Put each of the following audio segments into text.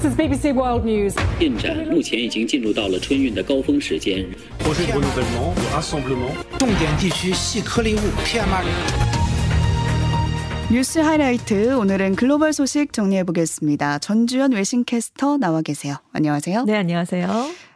This is BBC World News. 进展目前已经进入到了春运的高峰时间。 projet de renouvellement, de rassemblement. 重点地区细颗粒物 PM2.5。 뉴스 하이라이트 오늘은 글로벌 소식 정리해 보겠습니다. 전주현 외신캐스터 나와 계세요. 안녕하세요. 네, 안녕하세요.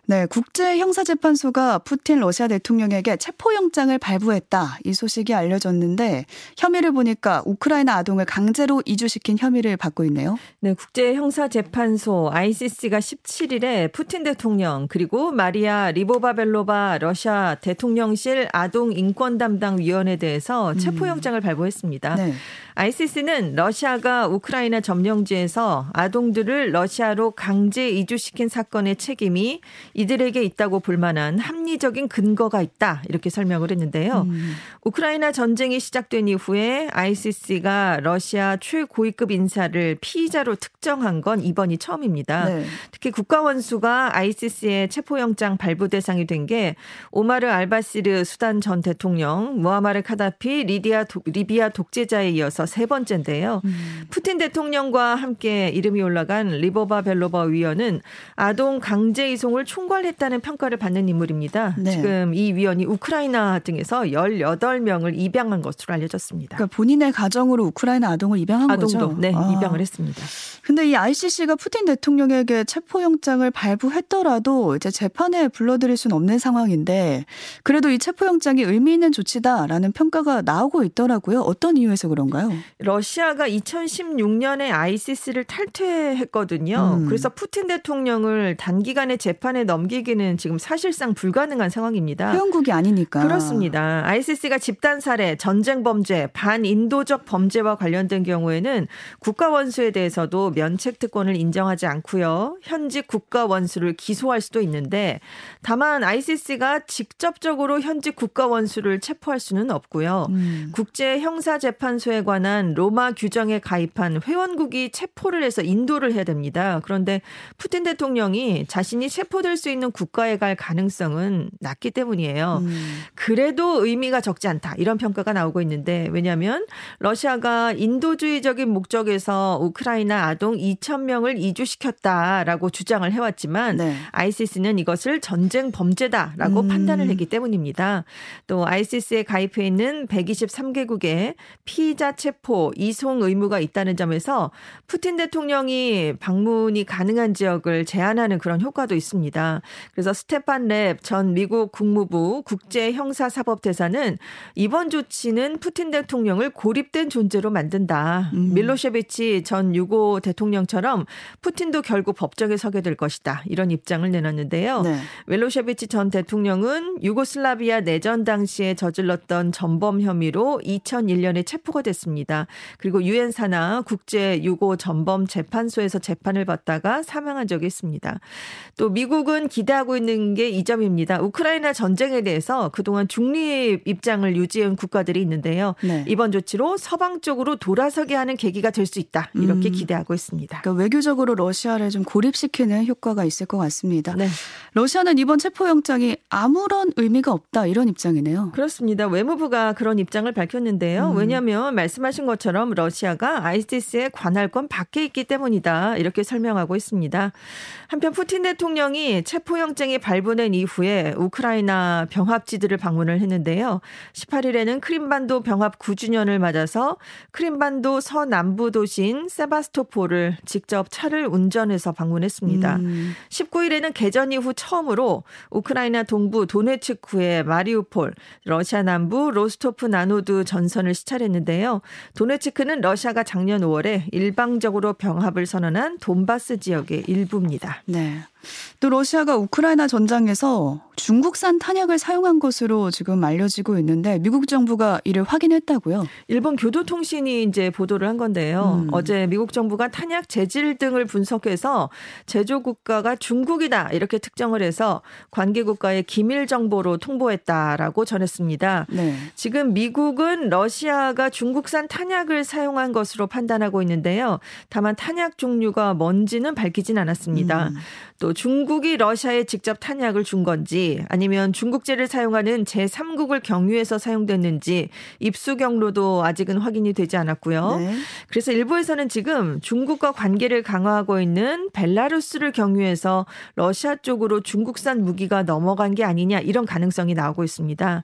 네, 국제형사재판소가 푸틴 러시아 대통령에게 체포영장을 발부했다. 이 소식이 알려졌는데 혐의를 보니까 우크라이나 아동을 강제로 이주시킨 혐의를 받고 있네요. 네, 국제형사재판소 ICC가 17일에 푸틴 대통령 그리고 마리아 리보바벨로바 러시아 대통령실 아동 인권 담당 위원에 대해서 체포영장을 발부했습니다. 네. ICC는 러시아가 우크라이나 점령지에서 아동들을 러시아로 강제 이주시킨 사건의 책임이 이들에게 있다고 볼 만한 합리적인 근거가 있다. 이렇게 설명을 했는데요. 음. 우크라이나 전쟁이 시작된 이후에 ICC가 러시아 최고위급 인사를 피의자로 특정한 건 이번이 처음입니다. 네. 특히 국가원수가 ICC의 체포영장 발부 대상이 된 게 오마르 알바시르 수단 전 대통령, 무아마르 카다피 리디아 독, 리비아 독재자에 이어서 세 번째인데요. 음. 푸틴 대통령과 함께 이름이 올라간 리보바 벨로바 위원은 아동 강제 이송을 총괄했다는 평가를 받는 인물입니다. 네. 지금 이 위원이 우크라이나 등에서 18명을 입양한 것으로 알려졌습니다. 그러니까 본인의 가정으로 우크라이나 아동을 입양한 거죠. 아동도 네, 아. 입양을 했습니다. 근데 이 ICC가 푸틴 대통령에게 체포영장을 발부했더라도 이제 재판에 불러들일 수는 없는 상황인데 그래도 이 체포영장이 의미 있는 조치다라는 평가가 나오고 있더라고요. 어떤 이유에서 그런가요? 러시아가 2016년에 ICC를 탈퇴했거든요. 음. 그래서 푸틴 대통령을 단기간에 재판에 넘기기는 지금 사실상 불가능한 상황입니다. 회원국이 아니니까. 그렇습니다. ICC가 집단 살해, 전쟁 범죄, 반인도적 범죄와 관련된 경우에는 국가 원수에 대해서도 면책 특권을 인정하지 않고요. 현직 국가 원수를 기소할 수도 있는데 다만 ICC가 직접적으로 현직 국가 원수를 체포할 수는 없고요. 음. 국제 형사 재판소에 관한 로마 규정에 가입한 회원국이 체포를 해서 인도를 해야 됩니다. 그런데 푸틴 대통령이 자신이 체포될 수 있는 국가에 갈 가능성은 낮기 때문이에요. 음. 그래도 의미가 적지 않다. 이런 평가가 나오고 있는데 왜냐하면 러시아가 인도주의적인 목적에서 우크라이나 아동 2천 명을 이주시켰다라고 주장을 해왔지만 네. ICC는 이것을 전쟁 범죄다라고 음. 판단을 했기 때문입니다. 또 ICC에 가입해 있는 123개국에 피의자 체포, 이송 의무가 있다는 점에서 푸틴 대통령이 방문이 가능한 지역을 제한하는 그런 효과도 있습니다. 그래서 스테판 랩 전 미국 국무부 국제형사사법대사는 이번 조치는 푸틴 대통령을 고립된 존재로 만든다. 음. 밀로셰비치 전 유고 대통령처럼 푸틴도 결국 법정에 서게 될 것이다. 이런 입장을 내놨는데요. 네. 웰로셰비치 전 대통령은 유고슬라비아 내전 당시에 저질렀던 전범 혐의로 2001년에 체포가 됐습니다. 그리고 유엔 산하 국제 유고 전범 재판소에서 재판을 받다가 사망한 적이 있습니다. 또 미국은 기대하고 있는 게 이 점입니다. 우크라이나 전쟁에 대해서 그동안 중립 입장을 유지한 국가들이 있는데요. 네. 이번 조치로 서방 쪽으로 돌아서게 하는 계기가 될 수 있다. 이렇게 음. 기대하고 있습니다. 그러니까 외교적으로 러시아를 좀 고립시키는 효과가 있을 것 같습니다. 네. 러시아는 이번 체포영장이 아무런 의미가 없다 이런 입장이네요. 그렇습니다. 외무부가 그런 입장을 밝혔는데요. 음. 왜냐하면 말씀하신 것처럼 러시아가 ICC의 관할권 밖에 있기 때문이다. 이렇게 설명하고 있습니다. 한편 푸틴 대통령이 체포영장이 발부된 이후에 우크라이나 병합지들을 방문을 했는데요. 18일에는 크림반도 병합 9주년을 맞아서 크림반도 서남부 도시인 세바스토폴을 직접 차를 운전해서 방문했습니다. 음. 19일에는 개전 이후 처음으로 우크라이나 동부 도네츠크의 마리우폴, 러시아 남부 로스토프 나노드 전선을 시찰했는데요. 도네츠크는 러시아가 작년 5월에 일방적으로 병합을 선언한 돈바스 지역의 일부입니다. 네. 또 러시아가 우크라이나 전장에서 중국산 탄약을 사용한 것으로 지금 알려지고 있는데 미국 정부가 이를 확인했다고요. 일본 교도통신이 이제 보도를 한 건데요. 음. 어제 미국 정부가 탄약 재질 등을 분석해서 제조 국가가 중국이다 이렇게 특정을 해서 관계 국가의 기밀 정보로 통보했다라고 전했습니다. 네. 지금 미국은 러시아가 중국산 탄약을 사용한 것으로 판단하고 있는데요. 다만 탄약 종류가 뭔지는 밝히진 않았습니다. 음. 또 중국이 러시아에 직접 탄약을 준 건지 아니면 중국제를 사용하는 제3국을 경유해서 사용됐는지 입수 경로도 아직은 확인이 되지 않았고요. 네. 그래서 일부에서는 지금 중국과 관계를 강화하고 있는 벨라루스를 경유해서 러시아 쪽으로 중국산 무기가 넘어간 게 아니냐 이런 가능성이 나오고 있습니다.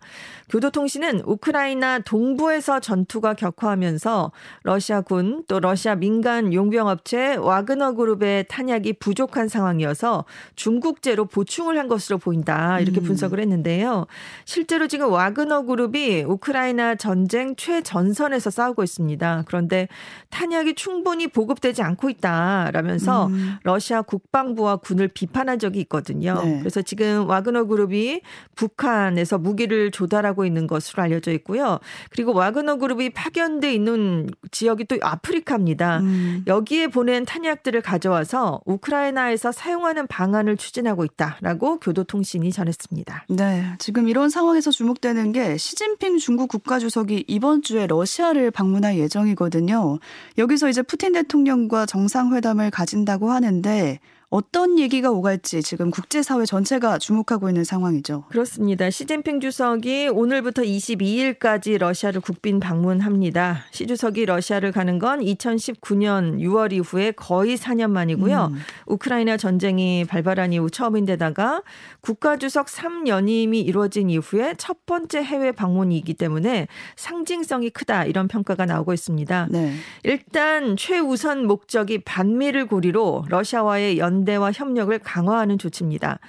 교도통신은 우크라이나 동부에서 전투가 격화하면서 러시아군 또 러시아 민간 용병업체 와그너 그룹의 탄약이 부족한 상황이어서 중국제로 보충을 한 것으로 보인다 이렇게 음. 분석을 했는데요. 실제로 지금 와그너 그룹이 우크라이나 전쟁 최전선에서 싸우고 있습니다. 그런데 탄약이 충분히 보급되지 않고 있다라면서 음. 러시아 국방부와 군을 비판한 적이 있거든요. 네. 그래서 지금 와그너 그룹이 북한에서 무기를 조달하고 있는 것으로 알려져 있고요. 그리고 와그너 그룹이 파견돼 있는 지역이 또 아프리카입니다. 음. 여기에 보낸 탄약들을 가져와서 우크라이나에서 사용하는 방안을 추진하고 있다라고 교도통신이 전 했습니다. 네, 지금 이런 상황에서 주목되는 게 시진핑 중국 국가주석이 이번 주에 러시아를 방문할 예정이거든요. 여기서 이제 푸틴 대통령과 정상회담을 가진다고 하는데 어떤 얘기가 오갈지 지금 국제사회 전체가 주목하고 있는 상황이죠. 그렇습니다. 시진핑 주석이 오늘부터 22일까지 러시아를 국빈 방문합니다. 시 주석이 러시아를 가는 건 2019년 6월 이후에 거의 4년 만이고요. 음. 우크라이나 전쟁이 발발한 이후 처음인데다가 국가주석 3연임이 이루어진 이후에 첫 번째 해외 방문이기 때문에 상징성이 크다 이런 평가가 나오고 있습니다. 네. 일단 최우선 목적이 반미를 고리로 러시아와의 연 대와 협력을 강화하는 조치입니다.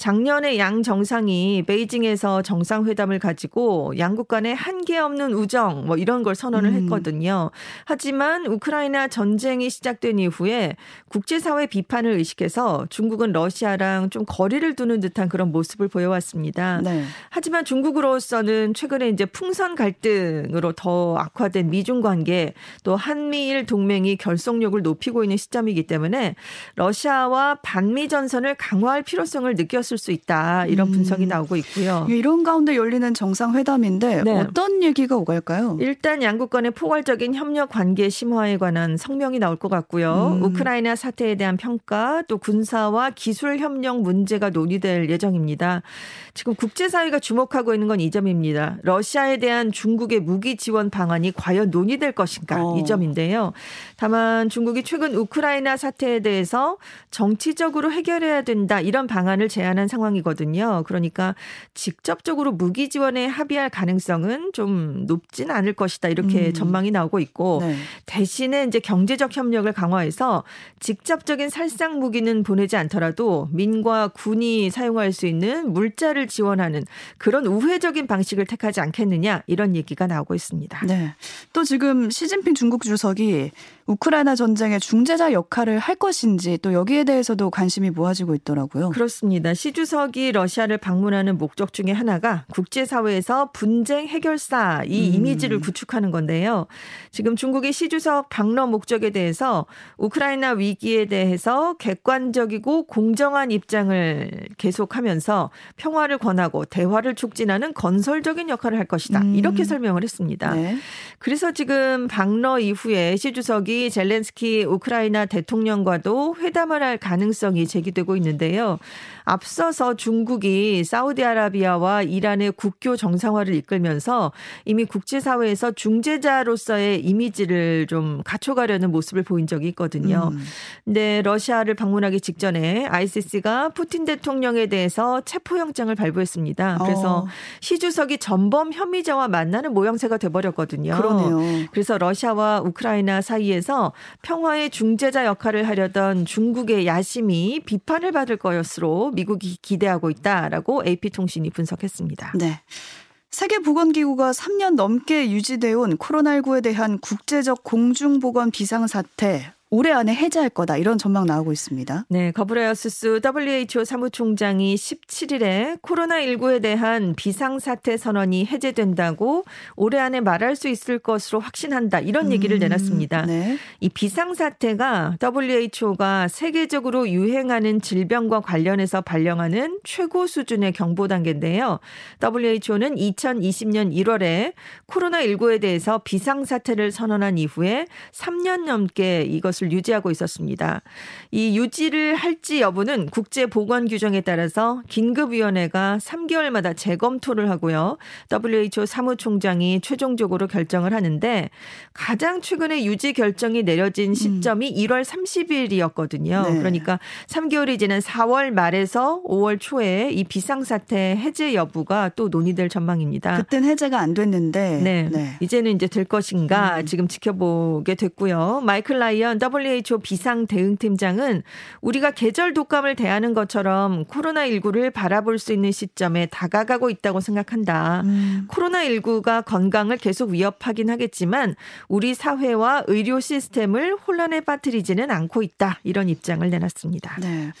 작년에 양 정상이 베이징에서 정상회담을 가지고 양국 간의 한계 없는 우정 뭐 이런 걸 선언을 음. 했거든요. 하지만 우크라이나 전쟁이 시작된 이후에 국제사회 비판을 의식해서 중국은 러시아랑 좀 거리를 두는 듯한 그런 모습을 보여왔습니다. 네. 하지만 중국으로서는 최근에 이제 풍선 갈등으로 더 악화된 미중 관계 또 한미일 동맹이 결속력을 높이고 있는 시점이기 때문에 러시아와 반미 전선을 강화할 필요성을 느꼈 을 수 있다 이런 음. 분석이 나오고 있고요. 이런 가운데 열리는 정상회담인데 네. 어떤 얘기가 오갈까요? 일단 양국 간의 포괄적인 협력 관계 심화에 관한 성명이 나올 것 같고요. 음. 우크라이나 사태에 대한 평가 또 군사와 기술 협력 문제가 논의될 예정입니다. 지금 국제사회가 주목하고 있는 건 이 점입니다. 러시아에 대한 중국의 무기 지원 방안이 과연 논의될 것인가 어. 이 점인데요. 다만 중국이 최근 우크라이나 사태에 대해서 정치적으로 해결해야 된다 이런 방안을 제안한 상황이거든요. 그러니까 직접적으로 무기 지원에 합의할 가능성은 좀 높진 않을 것이다 이렇게 음. 전망이 나오고 있고 네. 대신에 이제 경제적 협력을 강화해서 직접적인 살상 무기는 보내지 않더라도 민과 군이 사용할 수 있는 물자를 지원하는 그런 우회적인 방식을 택하지 않겠느냐 이런 얘기가 나오고 있습니다. 네. 또 지금 시진핑 중국 주석이 우크라이나 전쟁의 중재자 역할을 할 것인지 또 여기에 대해서도 관심이 모아지고 있더라고요. 그렇습니다. 시 주석이 러시아를 방문하는 목적 중에 하나가 국제사회에서 분쟁 해결사 이 음. 이미지를 구축하는 건데요. 지금 중국의 시 주석 방문 목적에 대해서 우크라이나 위기에 대해서 객관적이고 공정한 입장을 계속하면서 평화를 권하고 대화를 촉진하는 건설적인 역할을 할 것이다. 음. 이렇게 설명을 했습니다. 네. 그래서 지금 방러 이후에 시 주석이 젤렌스키 우크라이나 대통령과도 회담을 할 가능성이 제기되고 있는데요. 앞서 서 중국이 사우디아라비아와 이란의 국교 정상화를 이끌면서 이미 국제사회에서 중재자로서의 이미지를 좀 갖춰가려는 모습을 보인 적이 있거든요. 음. 근데 러시아를 방문하기 직전에 ICC가 푸틴 대통령에 대해서 체포영장을 발부했습니다. 그래서 어. 시 주석이 전범 혐의자와 만나는 모양새가 돼버렸거든요. 그러네요. 그래서 러시아와 우크라이나 사이에서 평화의 중재자 역할을 하려던 중국의 야심이 비판을 받을 것으로 미국 이 기대하고 있다라고 AP통신이 분석했습니다. 네. 세계보건기구가 3년 넘게 유지돼 온 코로나19에 대한 국제적 공중보건 비상사태 올해 안에 해제할 거다 이런 전망 나오고 있습니다. 네, 거브레어스스 WHO 사무총장이 17일에 코로나19에 대한 비상사태 선언이 해제된다고 올해 안에 말할 수 있을 것으로 확신한다. 이런 얘기를 음, 내놨습니다. 네. 이 비상사태가 WHO가 세계적으로 유행하는 질병과 관련해서 발령하는 최고 수준의 경보 단계인데요. WHO는 2020년 1월에 코로나19에 대해서 비상사태를 선언한 이후에 3년 넘게 이것을 것을 유지하고 있었습니다. 이 유지를 할지 여부는 국제 보건 규정에 따라서 긴급위원회가 3개월마다 재검토를 하고요. WHO 사무총장이 최종적으로 결정을 하는데 가장 최근에 유지 결정이 내려진 시점이 음. 1월 30일이었거든요. 네. 그러니까 3개월이 지난 4월 말에서 5월 초에 이 비상사태 해제 여부가 또 논의될 전망입니다. 그땐 해제가 안 됐는데 네. 네. 이제는 이제 될 것인가 음. 지금 지켜보게 됐고요. 마이클 라이언 WHO 비상 대응팀장은 우리가 계절 독감을 대하는 것처럼 코로나19를 바라볼 수 있는 시점에 다가가고 있다고 생각한다. 음. 코로나19가 건강을 계속 위협하긴 하겠지만 우리 사회와 의료 시스템을 혼란에 빠뜨리지는 않고 있다. 이런 입장을 내놨습니다. 네.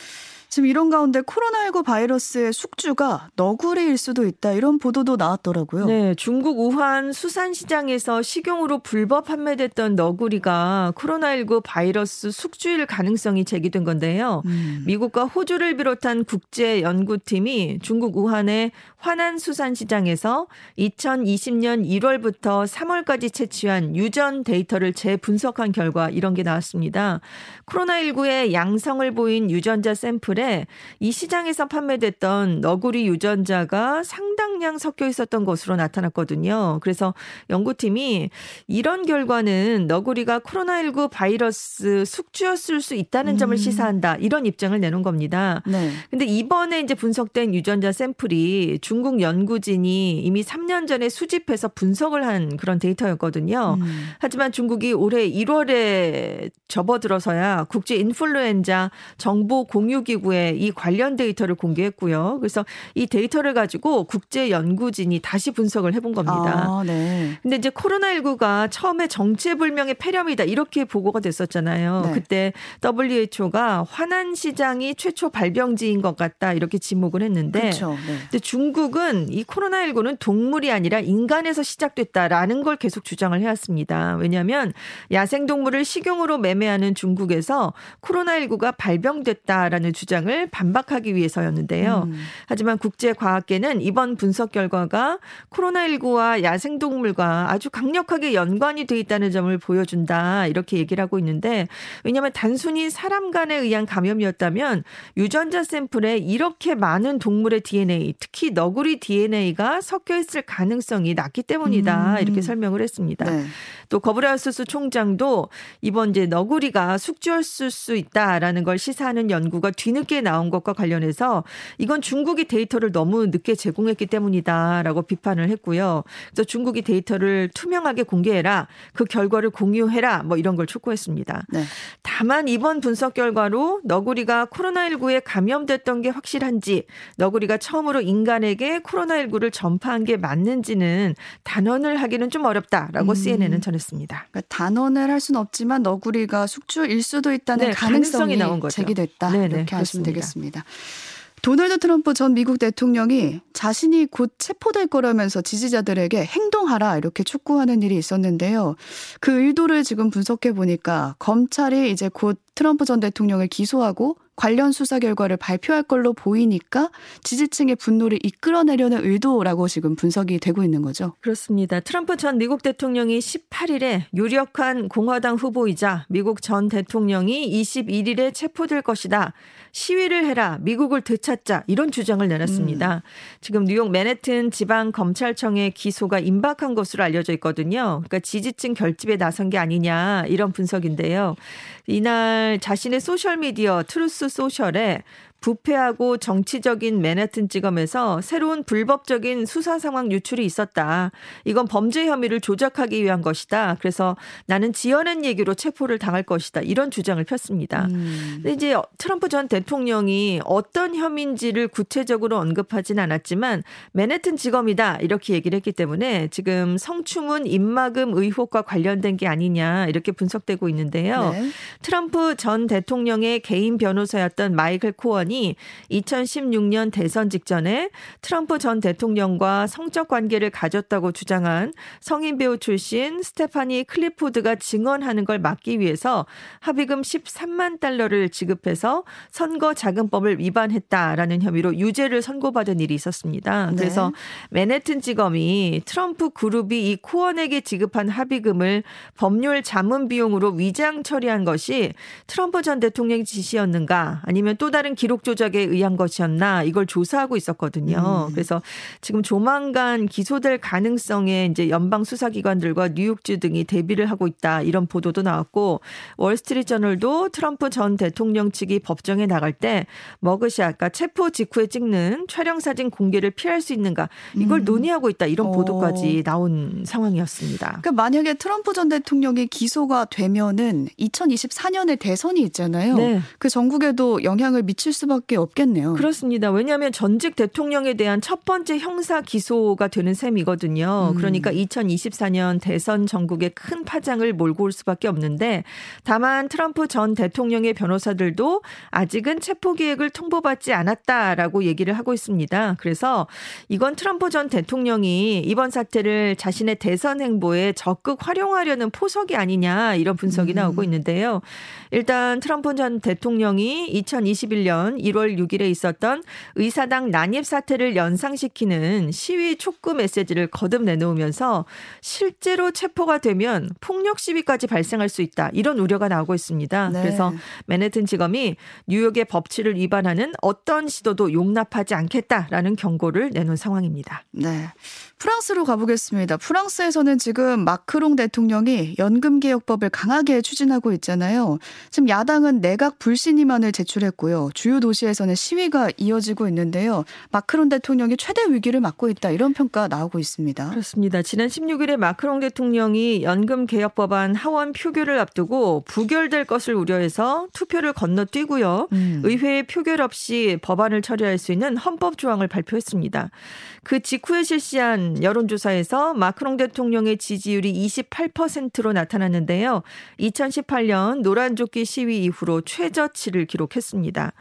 지금 이런 가운데 코로나19 바이러스의 숙주가 너구리일 수도 있다 이런 보도도 나왔더라고요. 네, 중국 우한 수산시장에서 식용으로 불법 판매됐던 너구리가 코로나19 바이러스 숙주일 가능성이 제기된 건데요. 음. 미국과 호주를 비롯한 국제 연구팀이 중국 우한의 화난 수산시장에서 2020년 1월부터 3월까지 채취한 유전 데이터를 재분석한 결과 이런 게 나왔습니다. 코로나19의 양성을 보인 유전자 샘플에 때문에 이 시장에서 판매됐던 너구리 유전자가 상당량 섞여 있었던 것으로 나타났거든요. 그래서 연구팀이 이런 결과는 너구리가 코로나19 바이러스 숙주였을 수 있다는 점을 음. 시사한다. 이런 입장을 내놓은 겁니다. 네. 근데 이번에 이제 분석된 유전자 샘플이 중국 연구진이 이미 3년 전에 수집해서 분석을 한 그런 데이터였거든요. 음. 하지만 중국이 올해 1월에 접어들어서야 국제 인플루엔자 정보 공유 기구 기구에 이 관련 데이터를 공개했고요. 그래서 이 데이터를 가지고 국제 연구진이 다시 분석을 해본 겁니다. 아, 네. 근데 이제 코로나19가 처음에 정체불명의 폐렴이다 이렇게 보고가 됐었잖아요. 네. 그때 WHO가 화난 시장이 최초 발병지인 것 같다 이렇게 지목을 했는데 그렇죠. 네. 근데 중국은 이 코로나19는 동물이 아니라 인간에서 시작됐다라는 걸 계속 주장을 해왔습니다. 왜냐하면 야생동물을 식용으로 매매하는 중국에서 코로나19가 발병됐다라는 주장 주장을 반박하기 위해서였는데요. 음. 하지만 국제과학계는 이번 분석 결과가 코로나19와 야생동물과 아주 강력하게 연관이 돼 있다는 점을 보여준다. 이렇게 얘기를 하고 있는데 왜냐하면 단순히 사람 간에 의한 감염이었다면 유전자 샘플에 이렇게 많은 동물의 DNA, 특히 너구리 DNA가 섞여 있을 가능성이 낮기 때문이다. 음. 이렇게 설명을 했습니다. 네. 또 거브라우스스 총장도 이번 이제 너구리가 숙주였을 수 있다라는 걸 시사하는 연구가 뒤늦게 나온 것과 관련해서 이건 중국이 데이터를 너무 늦게 제공했기 때문이다라고 비판을 했고요. 그래서 중국이 데이터를 투명하게 공개해라. 그 결과를 공유해라. 뭐 이런 걸 촉구했습니다. 네. 다만 이번 분석 결과로 너구리가 코로나19에 감염됐던 게 확실한지 너구리가 처음으로 인간에게 코로나19를 전파한 게 맞는지는 단언을 하기는 좀 어렵다라고 음. CNN은 전했습니다. 했습니다. 그러니까 단언을 할 수는 없지만 너구리가 숙주일 수도 있다는 네, 가능성이, 가능성이 나온 거죠. 제기됐다. 네네, 이렇게 하시면 되겠습니다. 도널드 트럼프 전 미국 대통령이 자신이 곧 체포될 거라면서 지지자들에게 행동하라 이렇게 촉구하는 일이 있었는데요. 그 의도를 지금 분석해 보니까 검찰이 이제 곧 트럼프 전 대통령을 기소하고 관련 수사 결과를 발표할 걸로 보이니까 지지층의 분노를 이끌어내려는 의도라고 지금 분석이 되고 있는 거죠. 그렇습니다. 트럼프 전 미국 대통령이 18일에 유력한 공화당 후보이자 미국 전 대통령이 21일에 체포될 것이다. 시위를 해라. 미국을 되찾자. 이런 주장을 내놨습니다. 음. 지금 뉴욕 맨해튼 지방 검찰청의 기소가 임박한 것으로 알려져 있거든요. 그러니까 지지층 결집에 나선 게 아니냐 이런 분석인데요. 이날 자신의 소셜 미디어 트루스 소셜에 부패하고 정치적인 맨해튼 지검에서 새로운 불법적인 수사 상황 유출이 있었다. 이건 범죄 혐의를 조작하기 위한 것이다. 그래서 나는 지어낸 얘기로 체포를 당할 것이다. 이런 주장을 폈습니다. 음. 근데 이제 트럼프 전 대통령이 어떤 혐의인지를 구체적으로 언급하진 않았지만 맨해튼 지검이다. 이렇게 얘기를 했기 때문에 지금 성추문 입막음 의혹과 관련된 게 아니냐 이렇게 분석되고 있는데요. 네. 트럼프 전 대통령의 개인 변호사였던 마이클 코언 대법원이 2016년 대선 직전에 트럼프 전 대통령과 성적 관계를 가졌다고 주장한 성인 배우 출신 스테파니 클리포드가 증언하는 걸 막기 위해서 합의금 13만 달러를 지급해서 선거 자금법을 위반했다라는 혐의로 유죄를 선고받은 일이 있었습니다. 네. 그래서 맨해튼 지검이 트럼프 그룹이 이 코언에게 지급한 합의금을 법률 자문 비용으로 위장 처리한 것이 트럼프 전 대통령의 지시였는가 아니면 또 다른 기록 조작에 의한 것이었나 이걸 조사하고 있었거든요. 음. 그래서 지금 조만간 기소될 가능성에 이제 연방 수사기관들과 뉴욕주 등이 대비를 하고 있다 이런 보도도 나왔고 월스트리트저널도 트럼프 전 대통령 측이 법정에 나갈 때 머그샷, 그러니까 체포 직후에 찍는 촬영 사진 공개를 피할 수 있는가 이걸 음. 논의하고 있다 이런 어. 보도까지 나온 상황이었습니다. 그러니까 만약에 트럼프 전 대통령이 기소가 되면은 2024년에 대선이 있잖아요. 네. 그 전국에도 영향을 미칠 수밖에 없겠네요. 그렇습니다. 왜냐하면 전직 대통령에 대한 첫 번째 형사 기소가 되는 셈이거든요. 음. 그러니까 2024년 대선 전국에 큰 파장을 몰고 올 수밖에 없는데 다만 트럼프 전 대통령의 변호사들도 아직은 체포 계획을 통보받지 않았다라고 얘기를 하고 있습니다. 그래서 이건 트럼프 전 대통령이 이번 사태를 자신의 대선 행보에 적극 활용하려는 포석이 아니냐 이런 분석이 음. 나오고 있는데요. 일단 트럼프 전 대통령이 2021년 1월 6일에 있었던 의사당 난입 사태를 연상시키는 시위 촉구 메시지를 거듭 내놓으면서 실제로 체포가 되면 폭력 시위까지 발생할 수 있다 이런 우려가 나오고 있습니다. 네. 그래서 맨해튼 지검이 뉴욕의 법치를 위반하는 어떤 시도도 용납하지 않겠다라는 경고를 내놓은 상황입니다. 네. 프랑스로 가보겠습니다. 프랑스에서는 지금 마크롱 대통령이 연금 개혁법을 강하게 추진하고 있잖아요. 지금 야당은 내각 불신임안을 제출했고요. 주요 도 시에서는 시위가 이어지고 있는데요. 마크롱 대통령이 최대 위기를 맞고 있다 이런 평가 나오고 있습니다. 그렇습니다. 지난 16일에 마크롱 대통령이 연금 개혁 법안 하원 표결을 앞두고 부결될 것을 우려해서 투표를 건너뛰고요. 음. 의회의 표결 없이 법안을 처리할 수 있는 헌법 조항을 발표했습니다. 그 직후에 실시한 여론조사에서 마크롱 대통령의 지지율이 28%로 나타났는데요. 2018년 노란조끼 시위 이후로 최저치를 기록했습니다.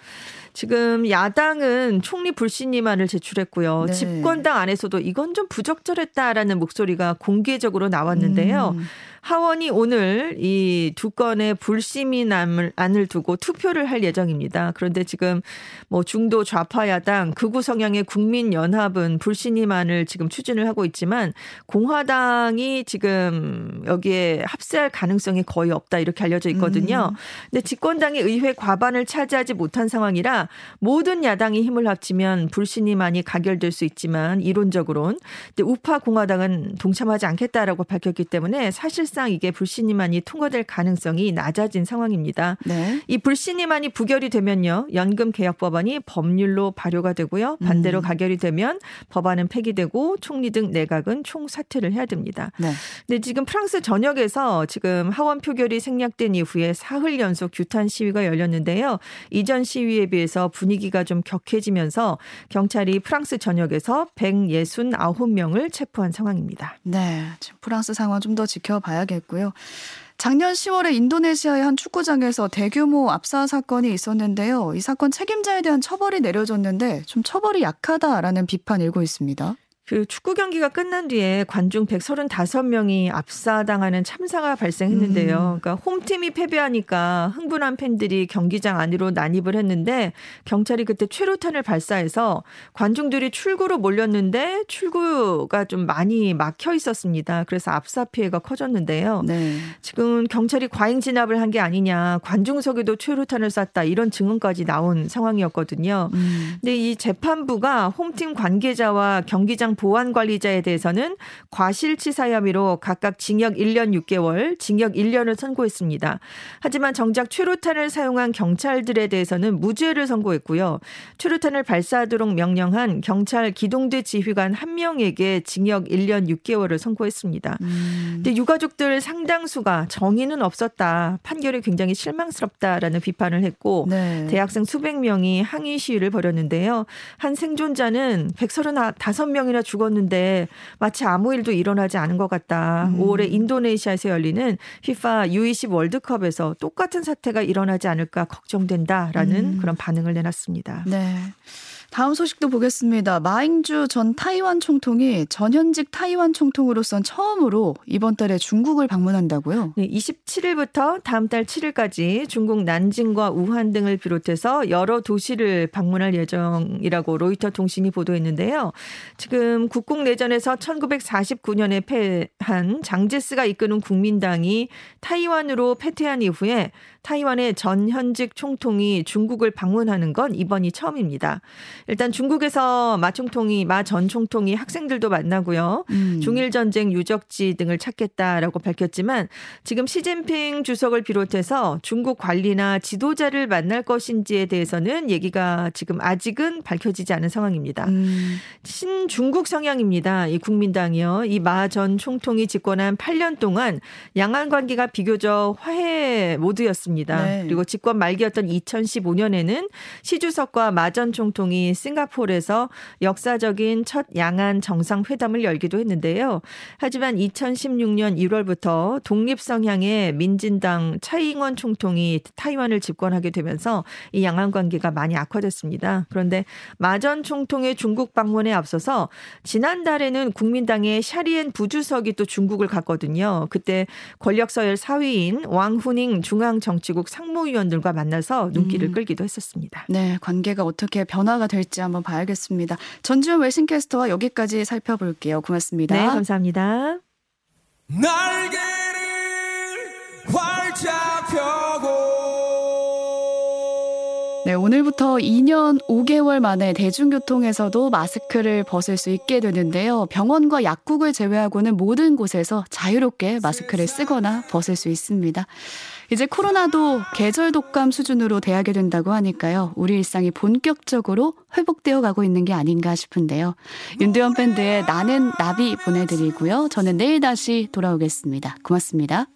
지금 야당은 총리 불신임안을 제출했고요. 네. 집권당 안에서도 이건 좀 부적절했다라는 목소리가 공개적으로 나왔는데요. 음. 하원이 오늘 이 두 건의 불시민안을 안을 두고 투표를 할 예정입니다. 그런데 지금 뭐 중도 좌파 야당 극우 성향의 국민연합은 불신임안을 지금 추진을 하고 있지만 공화당이 지금 여기에 합세할 가능성이 거의 없다 이렇게 알려져 있거든요. 음. 근데 집권당이 의회 과반을 차지하지 못한 상황이라 모든 야당이 힘을 합치면 불신임안이 가결될 수 있지만 이론적으로는 근데 우파 공화당은 동참하지 않겠다라고 밝혔기 때문에 사실 상 이게 불신임안이 통과될 가능성이 낮아진 상황입니다. 네. 이 불신임안이 부결이 되면요 연금 개혁 법안이 법률로 발효가 되고요 반대로 음. 가결이 되면 법안은 폐기되고 총리 등 내각은 총사퇴를 해야 됩니다. 네. 근데 지금 프랑스 전역에서 지금 하원 표결이 생략된 이후에 사흘 연속 규탄 시위가 열렸는데요. 이전 시위에 비해서 분위기가 좀 격해지면서 경찰이 프랑스 전역에서 169명을 체포한 상황입니다. 네. 지금 프랑스 상황 좀 더 지켜봐야 겠고요. 작년 10월에 인도네시아의 한 축구장에서 대규모 압사 사건이 있었는데요. 이 사건 책임자에 대한 처벌이 내려졌는데 좀 처벌이 약하다라는 비판 일고 있습니다. 그 축구 경기가 끝난 뒤에 관중 135명이 압사당하는 참사가 발생했는데요. 음. 그러니까 홈팀이 패배하니까 흥분한 팬들이 경기장 안으로 난입을 했는데 경찰이 그때 최루탄을 발사해서 관중들이 출구로 몰렸는데 출구가 좀 많이 막혀 있었습니다. 그래서 압사 피해가 커졌는데요. 네. 지금 경찰이 과잉 진압을 한 게 아니냐, 관중석에도 최루탄을 쐈다 이런 증언까지 나온 상황이었거든요. 음. 근데 이 재판부가 홈팀 관계자와 경기장 보안 관리자에 대해서는 과실치사 혐의로 각각 징역 1년 6개월, 징역 1년을 선고했습니다. 하지만 정작 최루탄을 사용한 경찰들에 대해서는 무죄를 선고했고요. 최루탄을 발사하도록 명령한 경찰 기동대 지휘관 한 명에게 징역 1년 6개월을 선고했습니다. 음. 근데 유가족들 상당수가 정의는 없었다. 판결이 굉장히 실망스럽다라는 비판을 했고 네. 대학생 수백 명이 항의 시위를 벌였는데요. 한 생존자는 135명이나 죽었는데 마치 아무 일도 일어나지 않은 것 같다. 음. 5월에 인도네시아에서 열리는 FIFA U20 월드컵에서 똑같은 사태가 일어나지 않을까 걱정된다라는 음. 그런 반응을 내놨습니다. 네. 다음 소식도 보겠습니다. 마잉주 전 타이완 총통이 전현직 타이완 총통으로선 처음으로 이번 달에 중국을 방문한다고요? 네, 27일부터 다음 달 7일까지 중국 난징과 우한 등을 비롯해서 여러 도시를 방문할 예정이라고 로이터 통신이 보도했는데요. 지금 국공 내전에서 1949년에 패한 장제스가 이끄는 국민당이 타이완으로 패퇴한 이후에 타이완의 전현직 총통이 중국을 방문하는 건 이번이 처음입니다. 일단 중국에서 마 총통이 마 전 총통이 학생들도 만나고요. 음. 중일 전쟁 유적지 등을 찾겠다라고 밝혔지만 지금 시진핑 주석을 비롯해서 중국 관리나 지도자를 만날 것인지에 대해서는 얘기가 지금 아직은 밝혀지지 않은 상황입니다. 음. 신중국 성향입니다. 이 국민당이요. 이 마 전 총통이 집권한 8년 동안 양안 관계가 비교적 화해 모드였습니다. 네. 그리고 집권 말기였던 2015년에는 시 주석과 마 전 총통이 싱가포르에서 역사적인 첫 양안 정상회담을 열기도 했는데요. 하지만 2016년 1월부터 독립 성향의 민진당 차이잉원 총통이 타이완을 집권하게 되면서 이 양안 관계가 많이 악화됐습니다. 그런데 마전 총통의 중국 방문에 앞서서 지난달에는 국민당의 샤리엔 부주석이 또 중국을 갔거든요. 그때 권력 서열 4위인 왕후닝 중앙정치국 상무위원들과 만나서 눈길을 음. 끌기도 했었습니다. 네, 관계가 어떻게 변화가 될지 한번 봐야겠습니다. 전주현 웨싱캐스터와 여기까지 살펴볼게요. 고맙습니다. 네, 감사합니다. 네, 오늘부터 2년 5개월 만에 대중교통에서도 마스크를 벗을 수 있게 되는데요. 병원과 약국을 제외하고는 모든 곳에서 자유롭게 마스크를 쓰거나 벗을 수 있습니다. 이제 코로나도 계절 독감 수준으로 돼야게 된다고 하니까요. 우리 일상이 본격적으로 회복되어 가고 있는 게 아닌가 싶은데요. 윤도현 밴드의 나는 나비 보내드리고요. 저는 내일 다시 돌아오겠습니다. 고맙습니다.